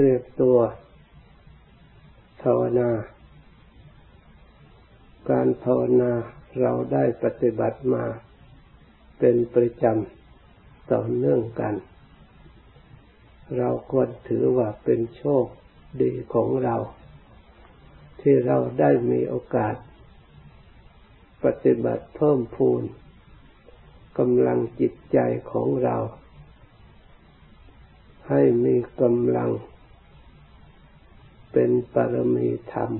เรียกตัวภาวนา การภาวนาเราได้ปฏิบัติมาเป็นประจำต่อเนื่องกัน เราควรถือว่าเป็นโชคดีของเรา ที่เราได้มีโอกาส ปฏิบัติเพิ่มพูนกำลังจิตใจของเรา ให้มีกำลัง เป็นปรมีธรรม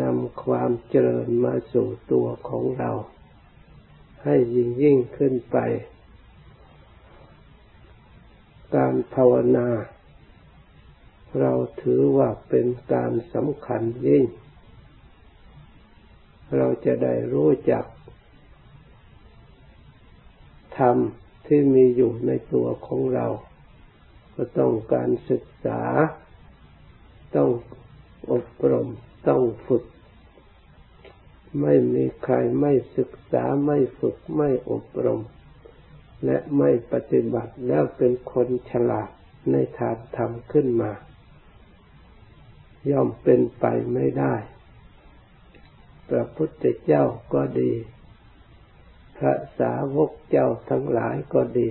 นำความเจริญมาสู่ตัวของเรา ให้ยิ่งยิ่งขึ้นไป การภาวนา เราถือว่าเป็นการสำคัญยิ่ง เราจะได้รู้จักธรรมที่มีอยู่ในตัวของเรา ก็ต้องการศึกษา ต้องอบรม ต้องฝึก ไม่มีใครไม่ศึกษาไม่ฝึกไม่อบรม และไม่ปฏิบัติแล้วเป็นคนฉลาดในทางธรรมขึ้นมา ย่อมเป็นไปไม่ได้ พระพุทธเจ้าก็ดี พระสาวกเจ้าทั้งหลายก็ดี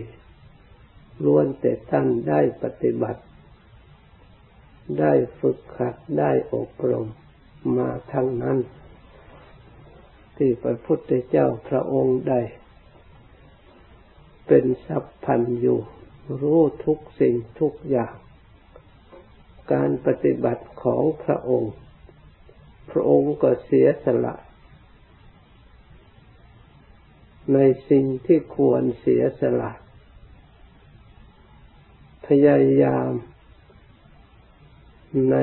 ล้วนแต่ท่านได้ปฏิบัติ ได้ฝึกขัดได้อบรมมาทั้งนั้น ที่พระพุทธเจ้าพระองค์ได้ เป็นสัพพันอยู่ รู้ทุกสิ่งทุกอย่าง การปฏิบัติของพระองค์ พระองค์ก็เสียสละ ในสิ่งที่ควรเสียสละ พยายามใน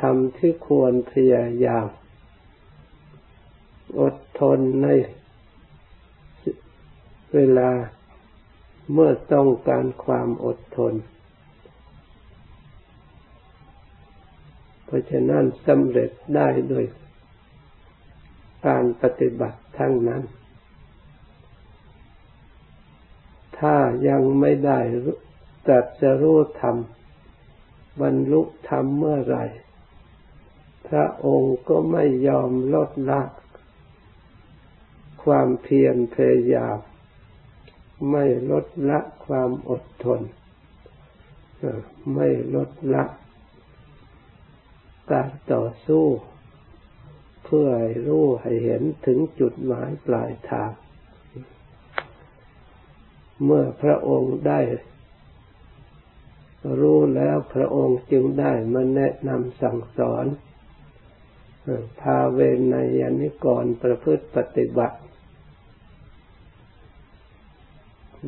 ธรรมที่ควรพยายาม อดทนในเวลาเมื่อต้องการความอดทน เพราะฉะนั้นสำเร็จได้โดยการปฏิบัติทั้งนั้น ถ้ายังไม่ได้ ตรัสรู้ธรรมบรรลุธรรมเมื่อไรพระองค์ก็ไม่ยอมลดละความเพียรพยายามไม่ลดละความอดทน ไม่ลดละการต่อสู้ เพื่อให้รู้ให้เห็นถึงจุดหมายปลายทาง เมื่อพระองค์ได้ รู้แล้วพระองค์จึงได้มาแนะนำสั่งสอน พาเวนยานิกรประพฤติปฏิบัติ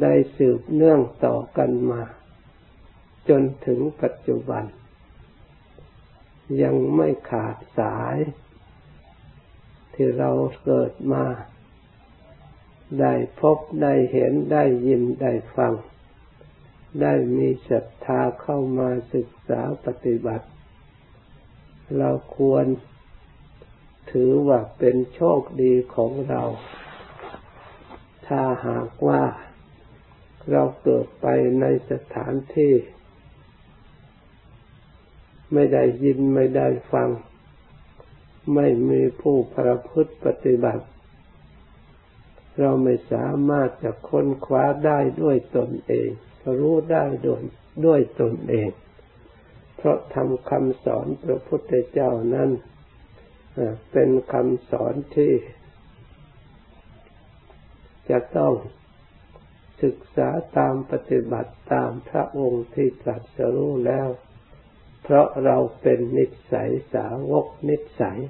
ได้สืบเนื่องต่อกันมา จนถึงปัจจุบัน ยังไม่ขาดสาย ที่เราเกิดมา ได้พบได้เห็นได้ยินได้ฟัง ได้มีศรัทธาเข้ามาศึกษาปฏิบัติ เราควรถือว่าเป็นโชคดีของเรา ถ้าหากว่าเราเกิดไปในสถานที่ ไม่ได้ยินไม่ได้ฟัง ไม่มีผู้ประพฤติปฏิบัติ เราไม่สามารถจะค้นคว้าได้ด้วยตนเอง รู้ได้ด้วยด้วยตนเอง เพราะทำคำสอนพระพุทธเจ้านั้นเป็นคำสอนที่ จะต้องศึกษาตามปฏิบัติตามพระองค์ที่ตรัสรู้แล้ว เพราะเราเป็นนิสัยสาวกนิสัย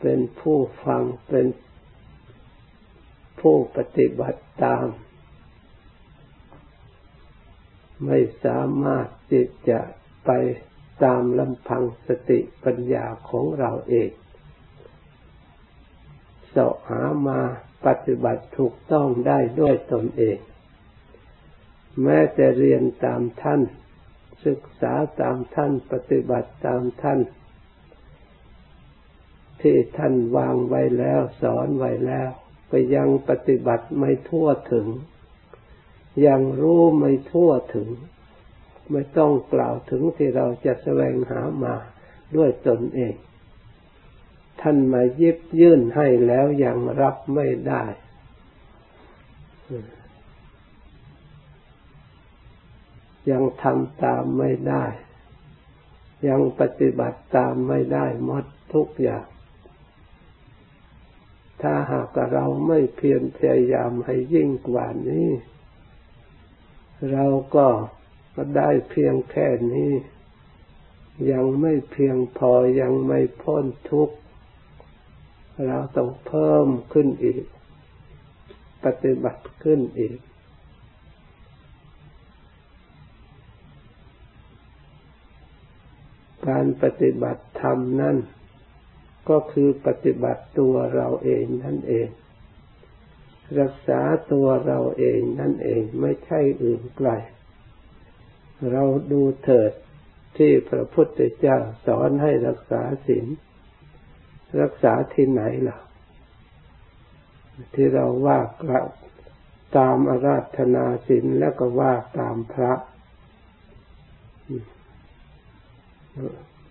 เป็นผู้ฟังเป็นผู้ปฏิบัติตาม ไม่สามารถที่จะไปตามลำพังสติปัญญาของเราเองสาะหามาปฏิบัติถูกต้องได้ด้วยตนเอง แม้แต่เรียนตามท่าน ศึกษาตามท่านปฏิบัติตามท่าน ที่ท่านวางไว้แล้วสอนไว้แล้วไปยังปฏิบัติไม่ทั่วถึง ยังรู้ไม่ทั่วถึง ไม่ต้องกล่าวถึงที่เราจะแสวงหามาด้วยตนเอง ท่านมายิบยื่นให้แล้วยังรับไม่ได้ ยังทำตามไม่ได้ ยังปฏิบัติตามไม่ได้หมดทุกอย่างถ้าหากเราไม่เพียรพยายามให้ยิ่งกว่านี้ เราก็ได้เพียงแค่นี้ ยังไม่เพียงพอยังไม่พ้นทุกข์ เราต้องเพิ่มขึ้นอีก ปฏิบัติขึ้นอีก การปฏิบัติธรรมนั่นก็คือปฏิบัติตัวเราเองนั่นเอง รักษาตัวเราเองนั่นเองไม่ใช่อื่นไกล เราดูเถิดที่พระพุทธเจ้าสอนให้รักษาศีลรักษาที่ไหนล่ะ ที่เราว่ากระตามอาราธนาศีลแล้วก็ว่าตามพระ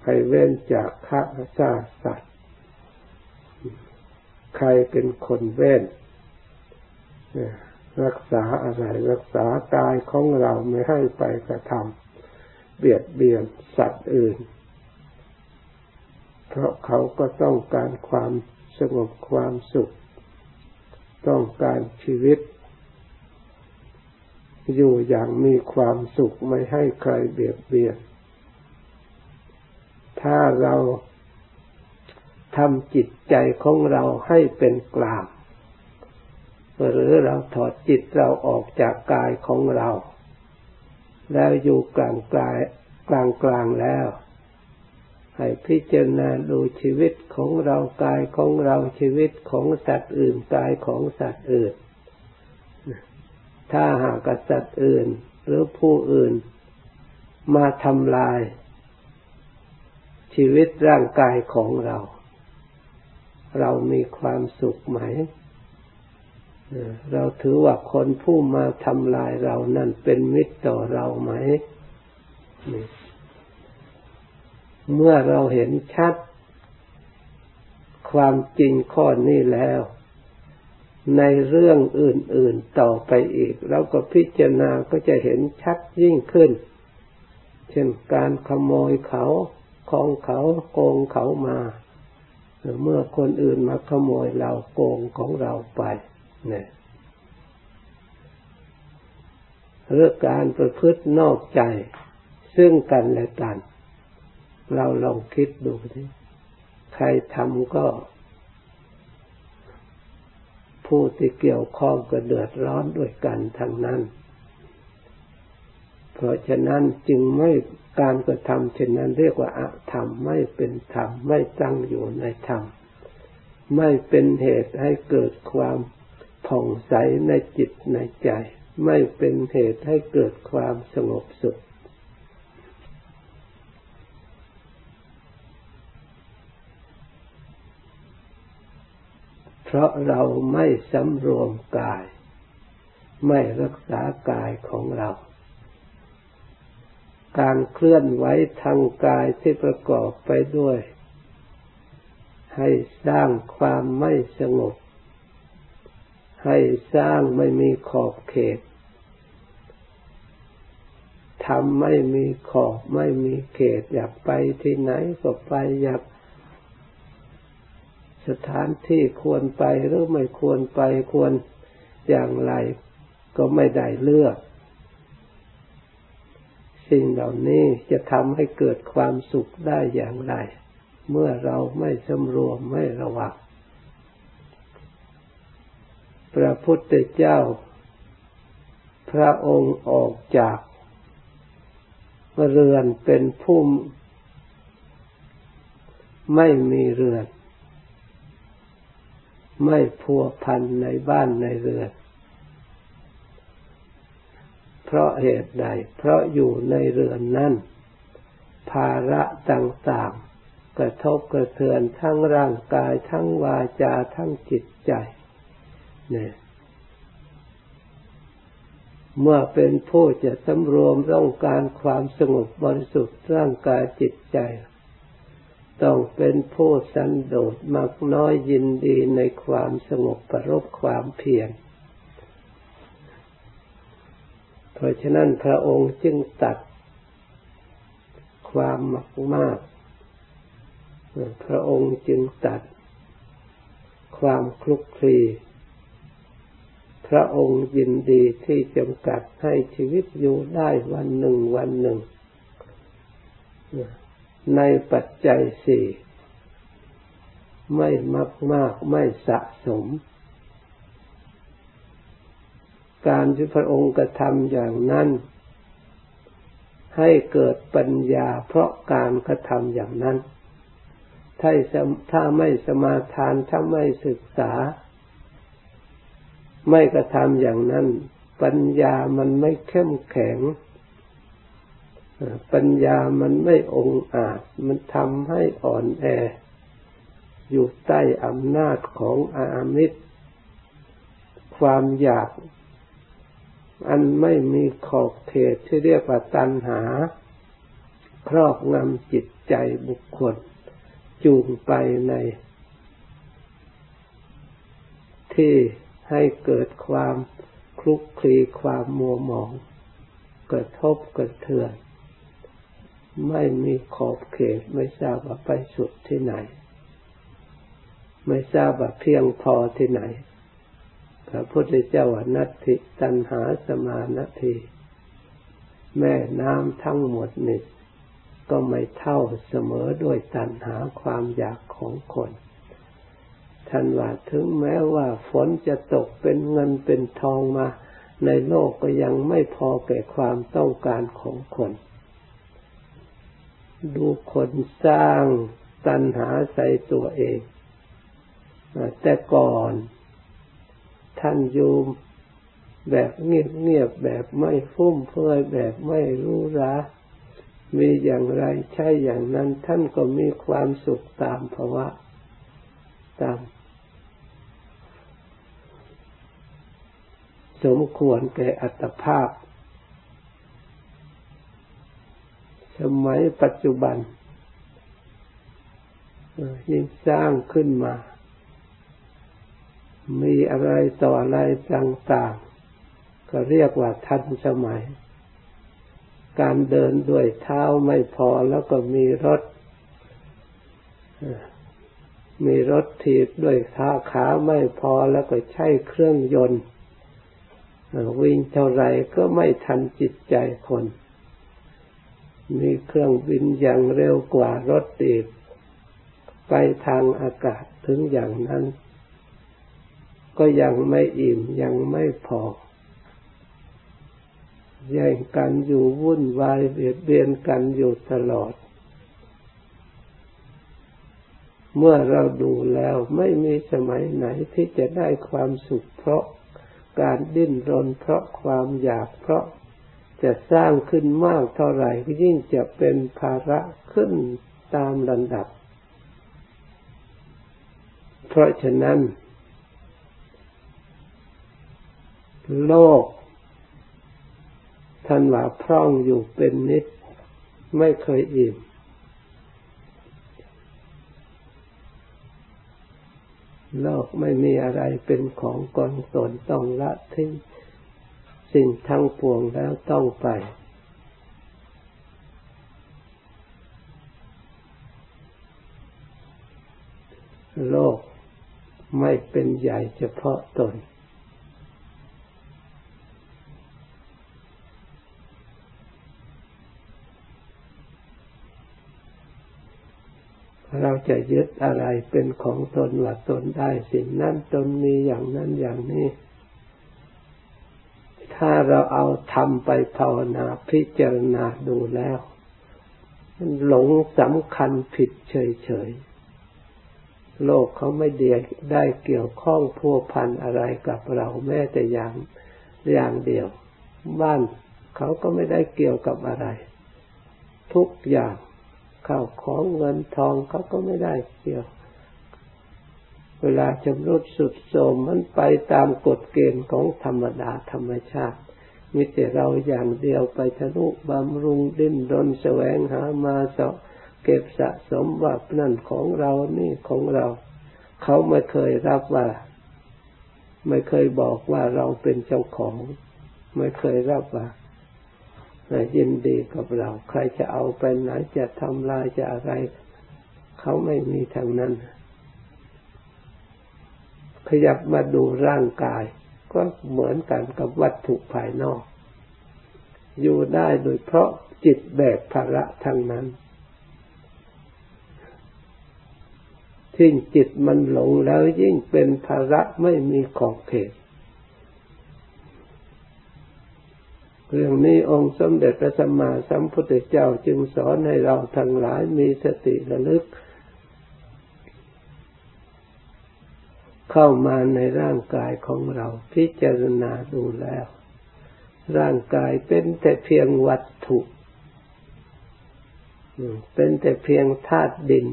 ให้เว้นจากฆ่าซาสัตว์ ใครเป็นคนเว้น รักษาอะไรรักษากายของเราไม่ให้ไปกระทำเบียดเบียนสัตว์อื่น เพราะเขาก็ต้องการความสงบความสุข ต้องการชีวิต อยู่อย่างมีความสุขไม่ให้ใครเบียดเบียน ถ้าเราทำจิตใจของเราให้เป็นกลาง หรือเราถอดจิตเราออกจากกายของเรา แล้วอยู่กลางกางกลางกลางแล้ว ให้พิจารณาดูชีวิตของเรากายของเราชีวิตของสัตว์อื่นกายของสัตว์อื่น ถ้าหากสัตว์อื่น หรือผู้อื่น มาทำลาย ชีวิตร่างกายของเรา เรามีความสุขไหม เราถือว่าคนผู้มาทำลายเรานั่นเป็นมิตรต่อเราไหม เมื่อเราเห็นชัด ความจริงข้อนี้แล้ว ในเรื่องอื่น ๆต่อไปอีก เราก็พิจารณาก็จะเห็นชัดยิ่งขึ้น เช่นการขโมยเขาของเขาโกงเขามา เมื่อคนอื่นมาขโมยเราโกงของเราไป เนี่ยเรื่องการประพฤตินอกใจ ซึ่งกันและกัน เราลองคิดดูสิใครทำก็ ผู้ที่เกี่ยวข้องก็เดือดร้อนด้วยกันทั้งนั้น เพราะฉะนั้นจึงไม่การกระทำเช่นนั้นเรียกว่าอธรรมไม่เป็นธรรมไม่ตั้งอยู่ในธรรม ไม่เป็นเหตุให้เกิดความ ผ่องใสในจิตในใจ ไม่เป็นเหตุให้เกิดความสงบสุขเพราะเราไม่สำรวมกาย ไม่รักษากายของเรา การเคลื่อนไหวทางกายที่ประกอบไปด้วย ให้สร้างความไม่สงบ ให้สร้างไม่มีขอบเขตทำไม่มีขอบไม่มีเขต อยากไปที่ไหนก็ไปอยากสถานที่ควรไปหรือไม่ควรไปควรอย่างไร ก็ไม่ได้เลือก สิ่งเหล่านี้จะทำให้เกิดความสุขได้อย่างไร เมื่อเราไม่สำรวมไม่ระวัง พระพุทธเจ้า พระองค์ออกจากเรือนเป็นผู้ไม่มีเรือน ไม่พัวพันในบ้านในเรือน เพราะเหตุใด เพราะอยู่ในเรือนนั้นภาระต่างๆ กระทบกระเทือนทั้งร่างกายทั้งวาจาทั้งจิตใจ เนี่ยเมื่อเป็นผู้จะสำรวมต้องการความสงบบริสุทธิ์ร่างกายจิตใจ ต้องเป็นผู้สันโดษมักน้อยยินดีในความสงบประรบความเพียรเพราะฉะนั้นพระองค์จึงตัดความมากมาก พระองค์จึงตัดความคลุกคลี พระองค์ยินดีที่จำกัดให้ชีวิตอยู่ได้วันหนึ่งวันหนึ่ง ในปัจจัยสี่ไม่มากมากไม่สะสม การที่พระองค์กระทำอย่างนั้น ให้เกิดปัญญาเพราะการกระทำอย่างนั้น ถ้าไม่สมาทานถ้าไม่ศึกษา ไม่กระทำอย่างนั้น ปัญญามันไม่เข้มแข็ง ปัญญามันไม่องอาจ มันทำให้อ่อนแอ อยู่ใต้อำนาจของอามิตร ความอยาก อันไม่มีขอบเขตที่เรียกว่าตัณหา ครอบงำจิตใจบุคคล จูงไปในที่ ให้เกิดความคลุกคลีความมัวหมอง เกระทบเกระเทือน ไม่มีขอบเขตไม่ทราบว่าไปสุดที่ไหน ไม่ทราบว่าเพียงพอที่ไหน พระพุทธเจ้านัตติตันหาสมานาทีแม่น้ำทั้งหมดนี่ก็ไม่เท่าเสมอด้วยตันหาความอยากของคน ท่านว่าถึงแม้ว่าฝนจะตกเป็นเงินเป็นทองมา ในโลกก็ยังไม่พอแก่ความต้องการของคน ดูคนสร้างตัณหาใส่ตัวเอง แต่ก่อนท่านอยู่แบบเงียบๆแบบไม่ฟุ่มเฟือยแบบไม่รู้รามีอย่างไรใช่อย่างนั้นท่านก็มีความสุขตามภาวะตาม สมควรแก่อัตภาพ สมัยปัจจุบันยิ่งสร้างขึ้นมา มีอะไรต่ออะไรต่างๆ ก็เรียกว่าทันสมัย การเดินด้วยเท้าไม่พอแล้วก็มีรถ มีรถถีบด้วยขาขาไม่พอแล้วก็ใช้เครื่องยนต์ วิ่งเท่าไรก็ไม่ทันจิตใจคน มีเครื่องบินอย่างเร็วกว่ารถติดไปทางอากาศถึงอย่างนั้น ก็ยังไม่อิ่มยังไม่พอแย่งกันอยู่วุ่นวายเบียดเบียนกันอยู่ตลอด เมื่อเราดูแล้วไม่มีสมัยไหนที่จะได้ความสุขเพราะ การดิ้นรนเพราะความอยากเพราะจะสร้างขึ้นมากเท่าไหร่ก็ยิ่งจะเป็นภาระขึ้นตามลำดับ เพราะฉะนั้น โลกท่านว่าพร่องอยู่เป็นนิด ไม่เคยอิ่ม โลกไม่มีอะไรเป็นของกอนตนต้องละทิ้งสิ่งทั้งปวงแล้วต้องไป โลกไม่เป็นใหญ่เฉพาะตน จะยึดอะไรเป็นของตนว่าตนได้สิ่งนั้นตนมีอย่างนั้นอย่างนี้ ถ้าเราเอาทำไปภาวนาพิจารณาดูแล้ว หลงสำคัญผิดเฉยๆ โลกเขาไม่เดียได้เกี่ยวข้องพัวพันอะไรกับเราแม้แต่อย่างอย่างเดียว บ้านเขาก็ไม่ได้เกี่ยวกับอะไร ทุกอย่าง เข้าของเงินทองเขาก็ไม่ได้เกี่ยว เวลาชำรุดสุดโทมมันไปตามกฎเกณฑ์ของธรรมดาธรรมชาติมิแต่เราอย่างเดียวไปทะลุบำรุงดิ้นรนแสวงหามาเสาะเก็บสะสมว่านั่นของเรานี่ของเรา เขาไม่เคยรับว่า ไม่เคยบอกว่าเราเป็นเจ้าของ ไม่เคยรับว่า ยินดีกับเรา ใครจะเอาไปไหนจะทำลายจะอะไรเขาไม่มีทางนั้น ขยับมาดูร่างกาย ก็เหมือนกันกับวัตถุภายนอก อยู่ได้โดยเพราะจิตแบกภาระทั้งนั้นทิ้งจิตมันหลงแล้วยิ่งเป็นภาระไม่มีขอบเขต เรื่องนี้องค์สมเด็จพระสัมมาสัมพุทธเจ้าจึงสอนให้เราทั้งหลายมีสติระลึก เข้ามาในร่างกายของเราพิจารณาดูแล้ว ร่างกายเป็นแต่เพียงวัตถุ เป็นแต่เพียงธาตุดิน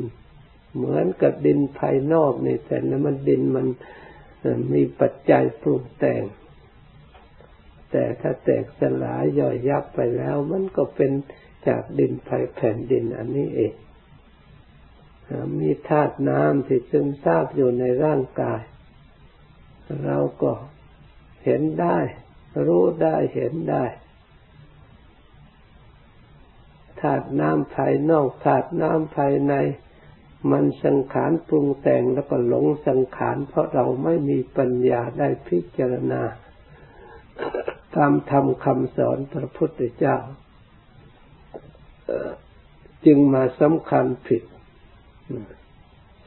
เหมือนกับดินภายนอกนี่แต่แล้วมันดินมันมีปัจจัยปรุงแต่ง แต่ถ้าแตกสลายย่อยยับไปแล้ว มันก็เป็นจากดินภายแผ่นดินอันนี้เอง มีธาตุน้ำที่ซึมซาบอยู่ในร่างกาย เราก็เห็นได้ รู้ได้เห็นได้ธาตุน้ำภายนอกธาตุน้ำภายใน มันสังขารปรุงแต่งแล้วก็หลงสังขาร เพราะเราไม่มีปัญญาได้พิจารณา ตามธรรมคำสอนพระพุทธเจ้า จึงมาสำคัญผิด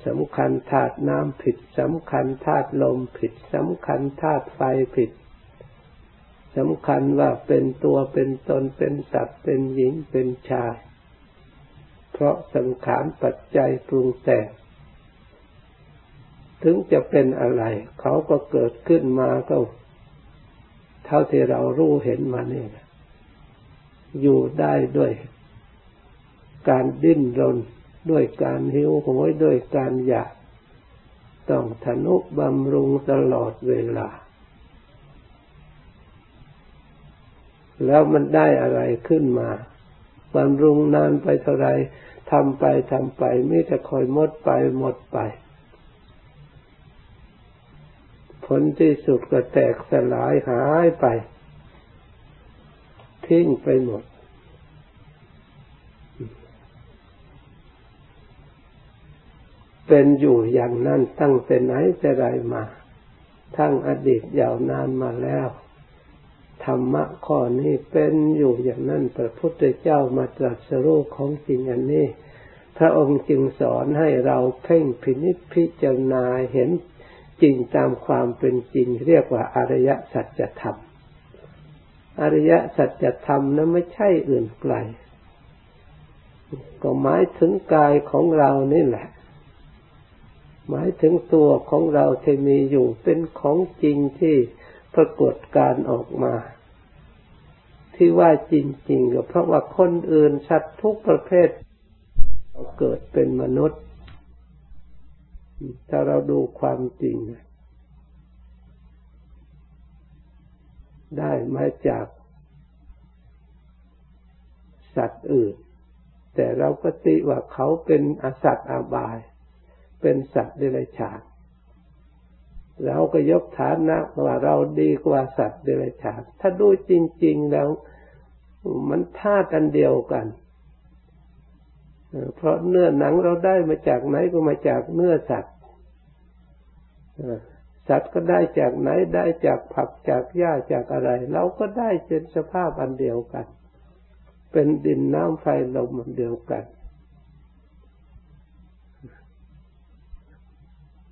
สำคัญธาตุน้ำผิดสำคัญธาตุลมผิดสำคัญธาตุไฟผิดสำคัญว่าเป็นตัวเป็นตนเป็นสัตว์เป็นหญิงเป็นชาย เพราะสังขารปัจจัยปรุงแต่งถึงจะเป็นอะไร เขาก็เกิดขึ้นมาก็ ท่าที่เรารู้เห็นมาเนี่ยอยู่ได้ด้วยการดิ้นรนด้วยการหิวโหยด้วยการอยากต้องทนุบำรุงตลอดเวลา แล้วมันได้อะไรขึ้นมาบำรุงนานไปเท่าไรทำไปทำไปไม่จะคอยหมดไปหมดไป ผ ลที่สุดก็แตกสลายหายไป ทิ้งไปหมด เป็นอยู่อย่างนั้นตั้งแต่ไหนแต่ไรมา ทั้งอดีตยาวนานมาแล้วธรรมะข้อนี้เป็นอยู่อย่างนั้นพระพุทธเจ้ามาตรัสรู้ของจริงอันนี้ พระองค์จึงสอนให้เราเพ่งพินิจพิจารณาเห็น จริงตามความเป็นจริง เรียกว่าอริยสัจธรรม อริยสัจธรรมนั้นไม่ใช่อื่นไกล ก็หมายถึงกายของเรานี่แหละ หมายถึงตัวของเราที่มีอยู่เป็นของจริงที่ปรากฏการออกมา ที่ว่าจริงๆก็เพราะว่าคนอื่นสัตว์ทุกประเภทเกิดเป็นมนุษย์ ถ้าเราดูความจริง ได้มาจากสัตว์อื่น แต่เราก็ติว่าเขาเป็นอสัตว์อาบาย เป็นสัตว์เดรัจฉานเราก็ยกฐานะว่าเราดีกว่าสัตว์เดรัจฉาน ถ้าดูจริง ๆ แล้ว มันท่ากันเดียวกัน เพราะเนื้อหนังเราได้มาจากไหนก็มาจากเนื้อสัตว์สัตว์ก็ได้จากไหนได้จากผักจากหญ้าจากอะไร เราก็ได้เป็นสภาพอันเดียวกัน เป็นดินน้ำไฟลมอันเดียวกัน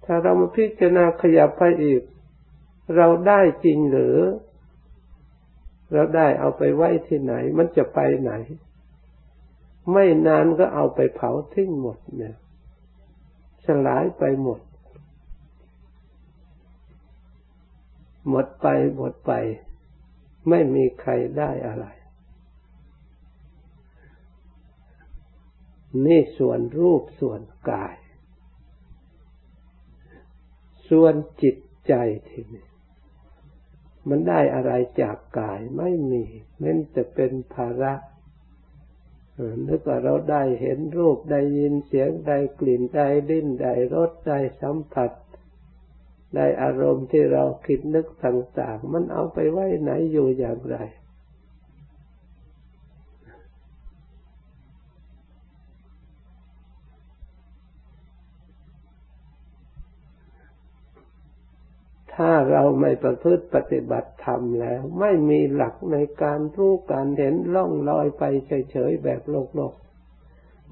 ถ้าเรามาพิจารณาขยับไปอีก เราได้จริงหรือ เราได้เอาไปไว้ที่ไหน มันจะไปไหน ไม่นานก็เอาไปเผาทิ้งหมดเนี่ยสลายไปหมด หมดไปหมดไป ไม่มีใครได้อะไร นี่ส่วนรูปส่วนกาย ส่วนจิตใจทีนี้มันได้อะไรจากกายไม่มีเม้นแต่เป็นภาระ นึกว่าเราได้เห็นรูปได้ยินเสียงได้กลิ่นได้ดิ้นได้รสได้สัมผัส ได้อารมณ์ที่เราคิดนึกต่าง ๆ มันเอาไปไว้ไหนอยู่อย่างไร ถ้าเราไม่ประพฤติปฏิบัติธรรมแล้ว ไม่มีหลักในการรู้การเห็นล่องลอยไปเฉยๆแบบโลกโลก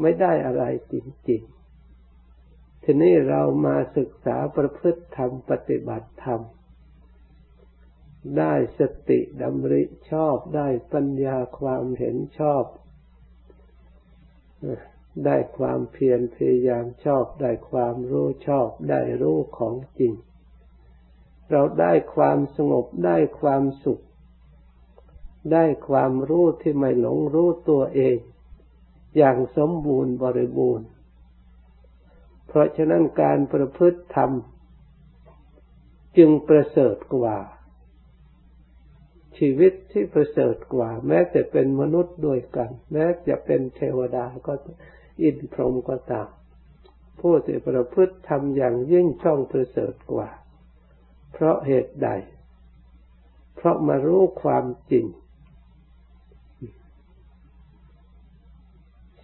ไม่ได้อะไรจริงๆ ทีนี้เรามาศึกษาประพฤติธรรมปฏิบัติธรรม ได้สติดำริชอบได้ปัญญาความเห็นชอบ ได้ความเพียรพยายามชอบ ได้ความรู้ชอบ ได้รู้ของจริง เราได้ความสงบได้ความสุข ได้ความรู้ที่ไม่หลงรู้ตัวเอง อย่างสมบูรณ์บริบูรณ์ เพราะฉะนั้นการประพฤติธรรม จึงประเสริฐกว่า ชีวิตที่ประเสริฐกว่า แม้จะเป็นมนุษย์ด้วยกัน แม้จะเป็นเทวดาก็อินพรหมก็ตามผู้ที่ประพฤติทำอย่างยิ่งช่องประเสริฐกว่า เพราะเหตุใด เพราะมารู้ความจริง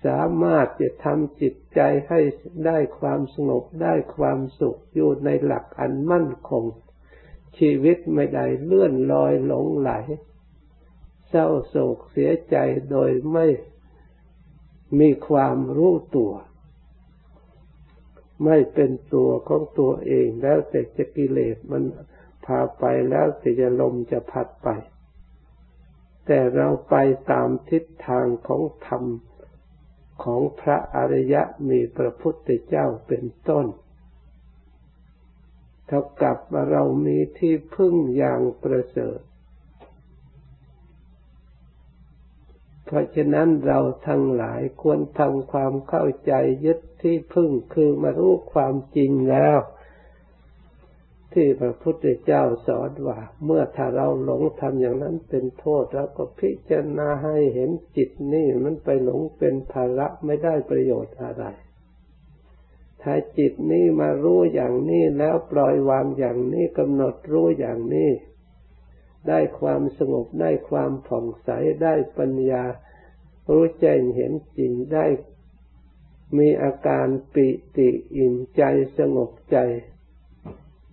สามารถจะทำจิตใจให้ได้ความสงบได้ความสุขอยู่ในหลักอันมั่นคง ชีวิตไม่ได้เลื่อนลอยหลงไหล เศร้าโศกเสียใจโดยไม่มีความรู้ตัว ไม่เป็นตัวของตัวเองแล้วแต่จะกิเลสมันพาไปแล้วแต่จะลมจะพัดไป แต่เราไปตามทิศทางของธรรมของพระอริยะมีพระพุทธเจ้าเป็นต้น เท่ากับเรามีที่พึ่งอย่างประเสริฐ เพ ราะฉะนั้นเราทั้งหลายควรทำความเข้าใจยึดที่พึ่งคือมารู้ความจริงแล้ว ที่พระพุทธเจ้าสอนว่า เมื่อถ้าเราหลงทำอย่างนั้นเป็นโทษแล้วก็พิจารณาให้เห็นจิตนี่มันไปหลงเป็นภาระไม่ได้ประโยชน์อะไร ถ้าจิตนี้มารู้อย่างนี้แล้วปล่อยวางอย่างนี้กำหนดรู้อย่างนี้ ได้ความสงบได้ความผ่องใสได้ปัญญา รู้แจ้งเห็นจริงได้มีอาการปิติอิ่มใจสงบใจ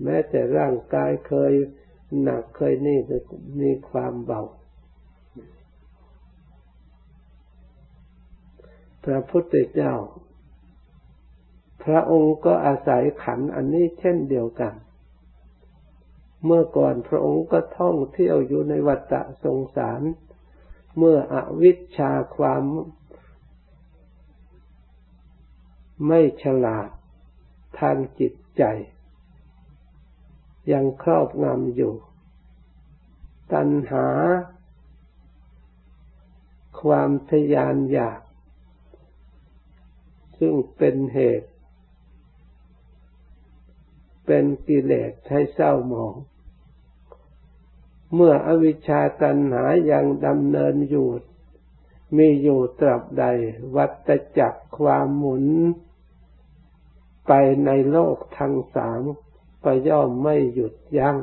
แม้แต่ร่างกายเคยหนักเคยนี่มีความเบา พระพุทธเจ้า พระองค์ก็อาศัยขันอันนี้เช่นเดียวกัน เมื่อก่อนพระองค์ก็ท่องเที่ยวอยู่ในวัฏสงสาร เมื่ออวิชชาความไม่ฉลาดทางจิตใจ ยังครอบงำอยู่ ตัณหา ความทยานอยาก ซึ่งเป็นเหตุ เป็นกิเลสให้เศร้าหมอง เมื่ออวิชชาตัณหายังดำเนินอยู่ มีอยู่ตราบใด วัตจักรความหมุน ไปในโลกทั้งสามก็ย่อมไม่หยุดยัง้ง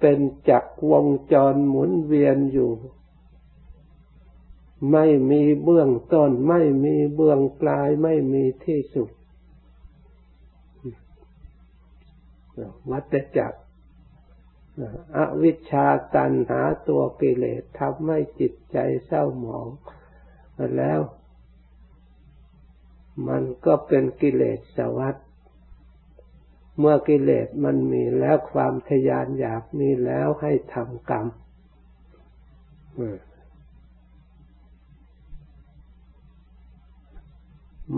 เป็นจักรวงจรหมุนเวียนอยู่ ไม่มีเบื้องต้น ไม่มีเบื้องปลาย ไม่มีที่สุด วัฏจักร อวิชชาตันหาตัวกิเลสทำให้จิตใจเศร้าหมอง แล้ว มันก็เป็นกิเลสสวัสดเมื่อกิเลสมันมีแล้วความทยานอยากมีแล้วให้ทำกรรม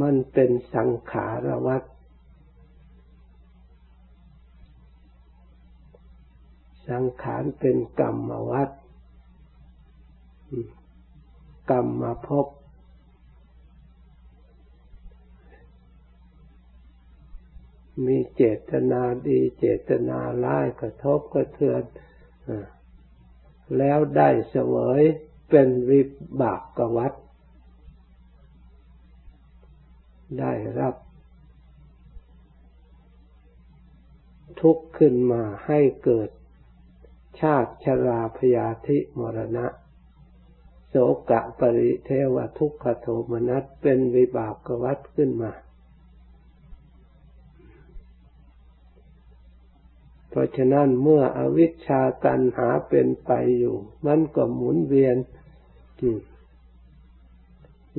มันเป็นสังขารวัฏ สังขารเป็นกรรมวัฏกรรมมาพบ มีเจตนาดีเจตนาร้ายกระทบกระเทือนแล้วได้เสวยเป็นวิบากกวัตได้รับ ทุกข์ขึ้นมาให้เกิด ชาติชราพยาธิมรณะ โสกะปริเทวทุกขโทมนัสเป็นวิบากกวัตขึ้นมา เพราะฉะนั้นเมื่ออวิชชาตันหาเป็นไปอยู่ มันก็หมุนเวียน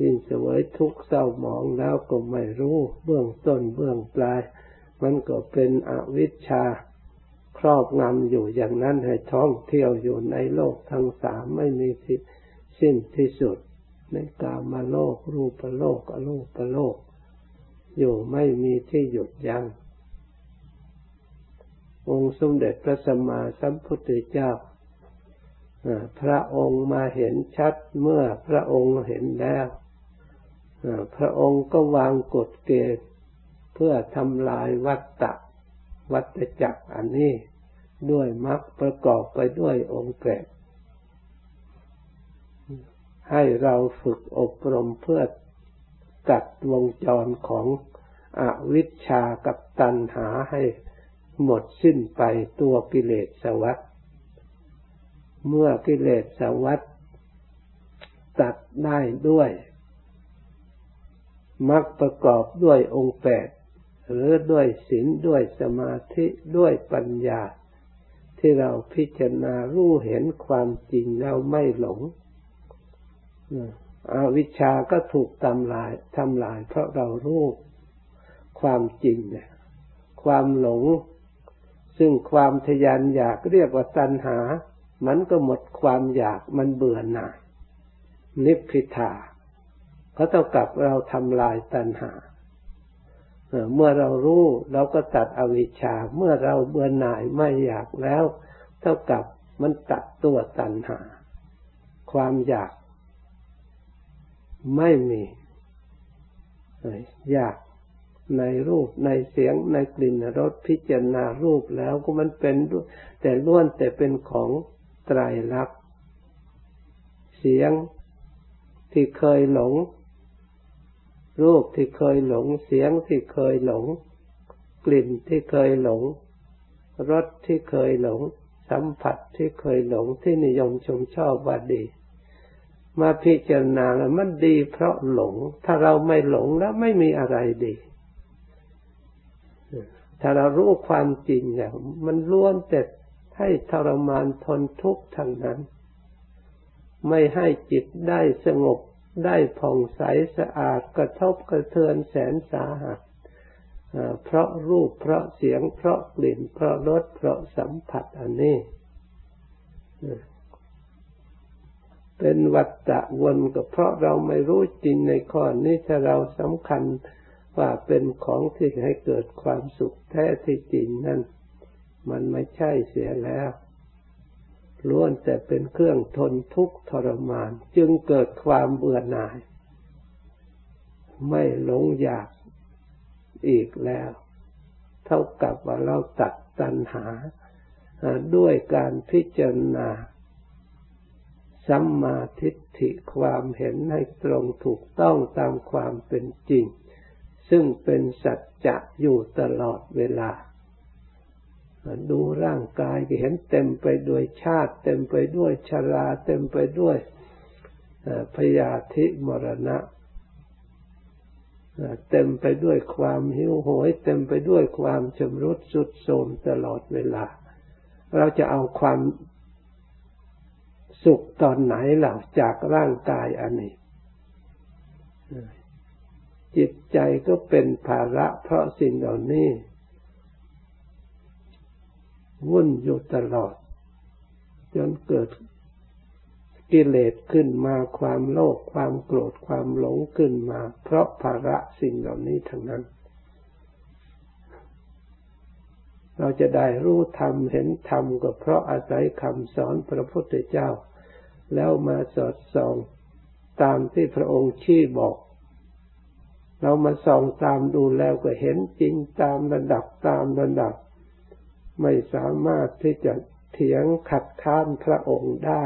ยิ่งเสวยทุกข์เศร้าหมองแล้วก็ไม่รู้ เบื้องต้นเบื้องปลาย มันก็เป็นอวิชชา ครอบงำอยู่อย่างนั้นให้ท่องเที่ยวอยู่ในโลกทั้งสามไม่มีที่สิ้นที่สุดในกามาโลก รูปโลกอรูปโลก อยู่ไม่มีที่หยุดยัง้งองค์สมเด็จพระสัมมาสัมพุทธเจ้าพระองค์มาเห็นชัดเมื่อพระองค์เห็นแล้วพระองค์ก็วางกฎเกณฑ์เพื่อทำลายวัตตะวัตจักรอันนี้ ด้วยมรรคประกอบไปด้วยองค์แปดให้เราฝึกอบรมเพื่อตัดวงจรของอวิชชากับตัณหาให้หมดสิ้นไปตัวกิเลสสวัสดเมื่อกิเลสสวัสดตัดได้ด้วยมักประกอบด้วยองค์แปดหรือด้วยศีลด้วยสมาธิด้วยปัญญา ที่เราพิจารณารู้เห็นความจริงแล้วไม่หลงอวิชชาก็ถูกทำลายทำลาย เพราะเรารู้ความจริงเนี่ยความหลง ซึ่งความทยานอยากเรียกว่าตัณหา มันก็หมดความอยากมันเบื่อหน่ายนิพพิทาเขาเท่ากับเราทำลายตัณหา เมื่อเรารู้เราก็ตัดอวิชชา เมื่อเราเบื่อหน่ายไม่อยากแล้ว เท่ากับมันตัดตัวตัณหา ความอยาก ไม่มีอยากในรูปในเสียงในกลิ่นรสพิจารณารูปแล้วก็มันเป็นแต่ล้วนแต่เป็นของไตรลักษณ์เสียงที่เคยหลง รูปที่เคยหลงเสียงที่เคยหลง กลิ่นที่เคยหลงรสที่เคยหลง สัมผัสที่เคยหลงที่นิยมชมชอบว่าดี มาพิจารณาแล้วมันดีเพราะหลง ถ้าเราไม่หลงแล้วไม่มีอะไรดี ถ้าเรารู้ความจริงเนี่ยมันล้วนแต่ให้ทรมานทนทุกข์ทั้งนั้น ไม่ให้จิตได้สงบ ได้ผ่องใสสะอาดกระทบกระเทือนแสนสาหัสเพราะรูปเพราะเสียงเพราะกลิ่น เพราะรสเพราะสัมผัสอันนี้ เป็นวัฏฏะวนก็เพราะเราไม่รู้จริงในข้อนี้ถ้าเราสำคัญว่าเป็นของที่ให้เกิดความสุขแท้ที่จริงนั่น มันไม่ใช่เสียแล้ว ล้วนแต่เป็นเครื่องทนทุกข์ทรมาน จึงเกิดความเบื่อหน่าย ไม่หลงอยากอีกแล้ว เท่ากับว่าเราตัดตัณหา ด้วยการพิจารณาสัมมาทิฏฐิความเห็นให้ตรงถูกต้องตามความเป็นจริง ซึ่งเป็นสัจจะอยู่ตลอดเวลา ดูร่างกายก็เห็นเต็มไปด้วยชาติ เต็มไปด้วยชรา เต็มไปด้วยพยาธิมรณะ เต็มไปด้วยความหิวโหย เต็มไปด้วยความชำรุดสุดโทรมตลอดเวลา เราจะเอาความสุขตอนไหนเหล่าจากร่างกายอันนี้ จิตใจก็เป็นภาระเพราะสิ่งเหล่านี้ วุ่นอยู่ตลอด จนเกิดกิเลสขึ้นมาความโลภความโกรธความหลงขึ้นมา เพราะภาระสิ่งเหล่านี้ทั้งนั้น เราจะได้รู้ธรรมเห็นธรรมก็เพราะอาศัยคำสอนพระพุทธเจ้า แล้วมาสอดส่องตามที่พระองค์ชี้บอก เรามาส่องตามดูแล้วก็เห็นจริงตามระดับตามระดับ ไม่สามารถที่จะเถียงขัดข้านพระองค์ได้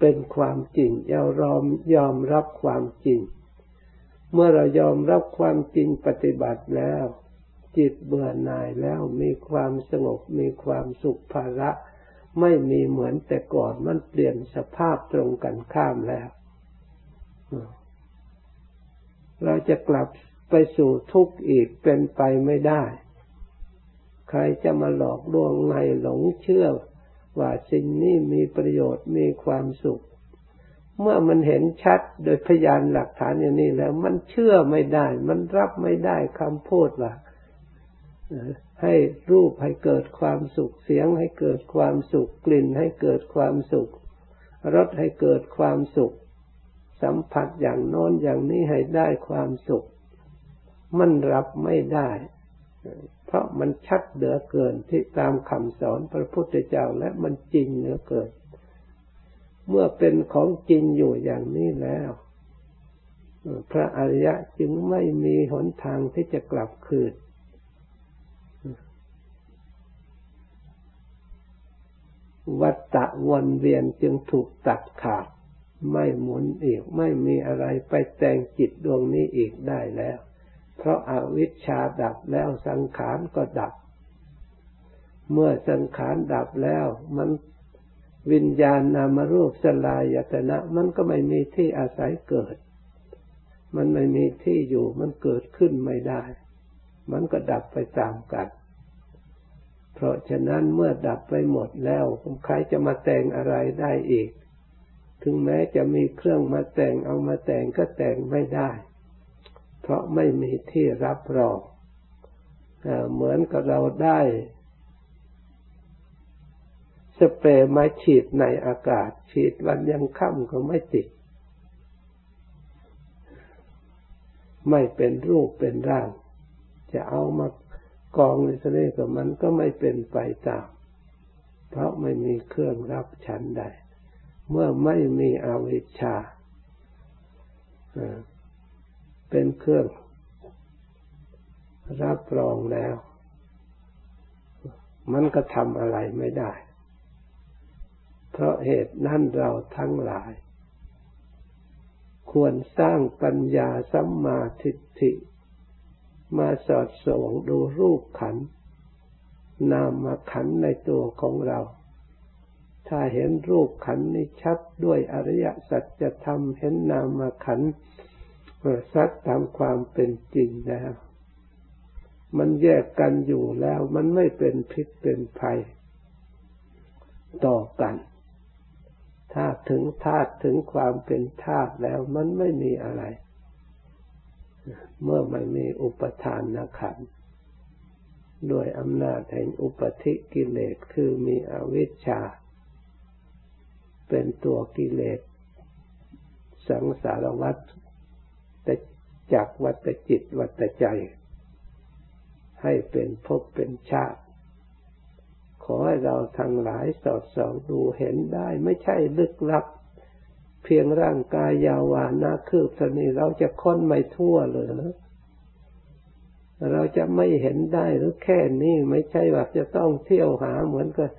เป็นความจริงเรายอมยอมรับความจริง เมื่อเรายอมรับความจริงปฏิบัติแล้ว จิตเบื่อหน่ายแล้วมีความสงบมีความสุขภาระ ไม่มีเหมือนแต่ก่อนมันเปลี่ยนสภาพตรงกันข้ามแล้ว เราจะกลับ ไปสู่ทุกข์อีกเป็นไปไม่ได้ ใครจะมาหลอกลวงให้หลงเชื่อ ว่าสิ่งนี้มีประโยชน์มีความสุข เมื่อมันเห็นชัดโดยพยานหลักฐานอย่างนี้แล้ว มันเชื่อไม่ได้ มันรับไม่ได้คำพูดว่าให้รูปให้เกิดความสุขเสียงให้เกิดความสุขกลิ่นให้เกิดความสุขรสให้เกิดความสุข สัมผัสอย่างโน้นอย่างนี้ให้ได้ความสุข มันรับไม่ได้ เพราะมันชัดเหลือเกินที่ตามคำสอนพระพุทธเจ้าและมันจริงเหลือเกิน เมื่อเป็นของจริงอยู่อย่างนี้แล้ว พระอริยะจึงไม่มีหนทางที่จะกลับคืนวัตตะวนเวียนจึงถูกตัดขาด ไม่หมุนอีก ไม่มีอะไรไปแต่งจิตดวงนี้อีกได้แล้ว เพราะอาวิชชาดับแล้วสังขารก็ดับ เมื่อสังขารดับแล้วมันวิญญาณนามรูปสลายตนะ มันก็ไม่มีที่อาศัยเกิด มันไม่มีที่อยู่มันเกิดขึ้นไม่ได้ มันก็ดับไปตามกัน เพราะฉะนั้นเมื่อดับไปหมดแล้วใครจะมาแต่งอะไรได้อีก ถึงแม้จะมีเครื่องมาแต่งเอามาแต่งก็แต่งไม่ได้ เพราะไม่มีที่รับรองเหมือนกับเราได้สเปรย์มาฉีดในอากาศ ฉีดวันยังค่ำก็ไม่ติด ไม่เป็นรูปเป็นร่าง จะเอามากองในทะเลกับมันก็ไม่เป็นไปตาม เพราะไม่มีเครื่องรับฉันใด เมื่อไม่มีอวิชชา เป็นเครื่องรับรองแล้ว มันก็ทำอะไรไม่ได้ เพราะเหตุนั้นเราทั้งหลาย ควรสร้างปัญญาสัมมาทิฏฐิ มาสอดส่องดูรูปขัน นามขันในตัวของเรา ถ้าเห็นรูปขันนี้ชัดด้วยอริยสัจธรรมเห็นนามขัน สัตตามความเป็นจริงแล้ว มันแยกกันอยู่แล้ว มันไม่เป็นพิษเป็นภัย ต่อกัน ถ้าถึงธาตุถึงความเป็นธาตุแล้ว มันไม่มีอะไร เมื่อไม่มีอุปทานนะขันโดยอำนาจแห่งอุปธิกิเลสคือมีอวิชชา เป็นตัวกิเลสสังสารวัฏ แต่จากวัตจิตวัตใจ ให้เป็นภพเป็นชาติ ขอให้เราทั้งหลายสอดส่องดูเห็นได้ ไม่ใช่ลึกลับ เพียงร่างกายยาววานาคืบเท่านี้เราจะค้นไม่ทั่วเลยนะเราจะไม่เห็นได้หรือแค่นี้ไม่ใช่ว่าจะต้องเที่ยวหาเหมือนกับ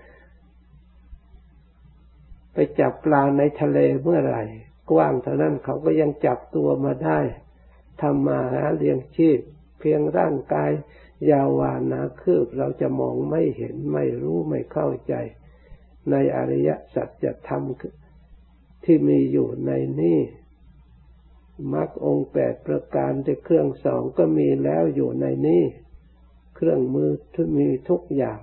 ไปจับปลาในทะเลเมื่อไหร่ กว้างเท่านั้นเขาก็ยังจับตัวมาได้ทำมาหาเลี้ยงชีพ เพียงร่างกาย ยาววานาคืบเราจะมองไม่เห็นไม่รู้ไม่เข้าใจ ในอริยสัจธรรมที่มีอยู่ในนี้มรรคองแปดประการที่เครื่องสองก็มีแล้วอยู่ในนี้ เครื่องมือที่มีทุกอย่าง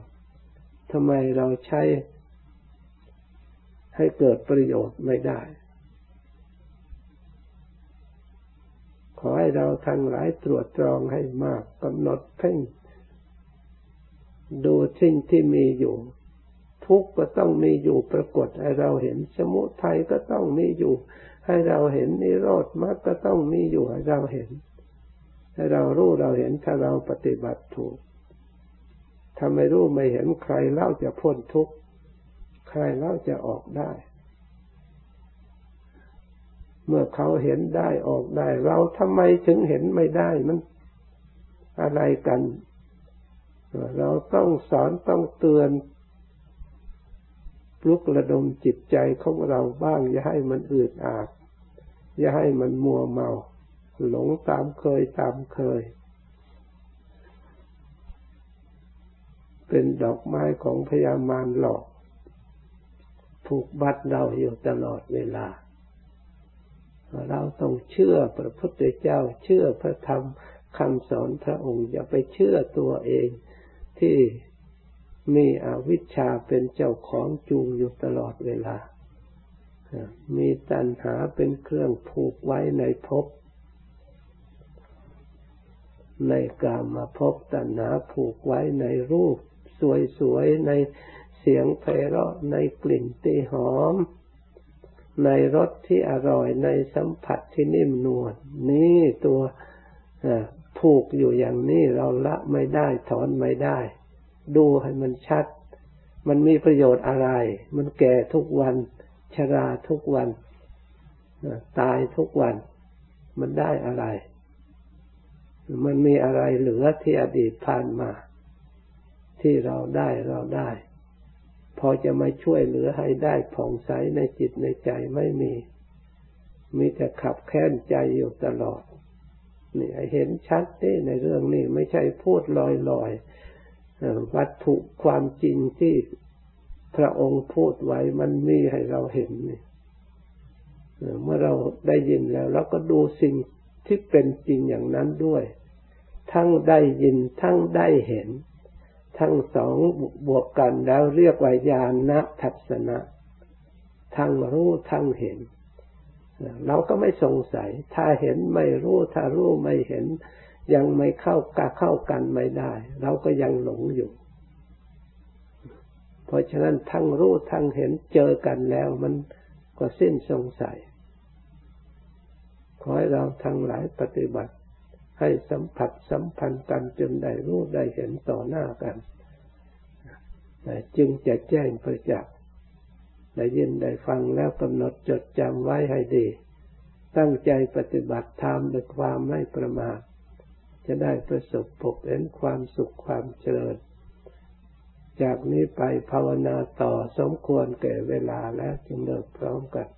ทำไมเราใช้ให้เกิดประโยชน์ไม่ได้ ขอให้เราทั้งหลายตรวจตรองให้มากกำหนดเพ่งดูสิ่งที่มีอยู่ ทุกข์ก็ต้องมีอยู่ปรากฏให้เราเห็นสมุทัยก็ต้องมีอยู่ ให้เราเห็นนิโรธมรรคก็ต้องมีอยู่ให้เราเห็น ให้เรารู้เราเห็นถ้าเราปฏิบัติถูกถ้าไม่รู้ไม่เห็นใครเล่าจะพ้นทุกข์ใครเล่าจะออกได้ เมื่อเขาเห็นได้ออกได้ เราทำไมถึงเห็นไม่ได้มันอะไรกัน เราต้องสอนต้องเตือนปลุกระดมจิตใจของเราบ้าง อย่าให้มันอืดอาด อย่าให้มันมัวเมา หลงตามเคยตามเคย เป็นดอกไม้ของพยามารหลอกผูกบัดเราอยู่ตลอดเวลา เราต้องเชื่อพระพุทธเจ้า เชื่อพระธรรมคำสอนพระองค์ อย่าไปเชื่อตัวเองที่มีอวิชชาเป็นเจ้าของจูงอยู่ตลอดเวลา มีตัณหาเป็นเครื่องผูกไว้ในภพ ในกามาภพตัณหาผูกไว้ในรูป สวยๆ ในเสียงไพเราะในกลิ่นที่หอม ในรสที่อร่อยในสัมผัสที่นิ่มนวลนี่ตัวผูกอยู่อย่างนี้เราละไม่ได้ถอนไม่ได้ ดูให้มันชัด มันมีประโยชน์อะไร มันแก่ทุกวัน ชราทุกวันตายทุกวัน มันได้อะไร มันมีอะไรเหลือที่อดีตผ่านมา ที่เราได้เราได้ อจะมาช่วยเหลือให้ได้ผ่องใสในจิตในใจไม่มี มีแต่ขับแค้นใจอยู่ตลอดนี่เห็นชัดนี่ในเรื่องนี้ไม่ใช่พูดลอยๆวัตถุความจริงที่พระองค์พูดไว้มันมีให้เราเห็นเนี่ยเมื่อเราได้ยินแล้วเราก็ดูสิ่งที่เป็นจริงอย่างนั้นด้วย ทั้งได้ยินทั้งได้เห็น ทั้งสองบวกกันแล้วเรียกว่าญาณทัศนะทั้งรู้ทั้งเห็น เราก็ไม่สงสัย ถ้าเห็นไม่รู้ ถ้ารู้ไม่เห็น ยังไม่เข้ากาเข้ากันไม่ได้ เราก็ยังหลงอยู่ เพราะฉะนั้นทั้งรู้ทั้งเห็นเจอกันแล้ว มันก็สิ้นสงสัย ขอให้เราทั้งหลายปฏิบัติ ให้สัมผัสสัมพันธ์กันจนได้รู้ได้เห็นต่อหน้ากัน จึงจะแจ้งประจักษ์ได้ยินได้ฟังแล้วกำหนดจดจำไว้ให้ดี ตั้งใจปฏิบัติธรรมด้วยความไม่ประมาทจะได้ประสบพบเห็นความสุขความเจริญ จากนี้ไปภาวนาต่อสมควรแก่เวลาแล้วจึงเลิกพร้อมกัน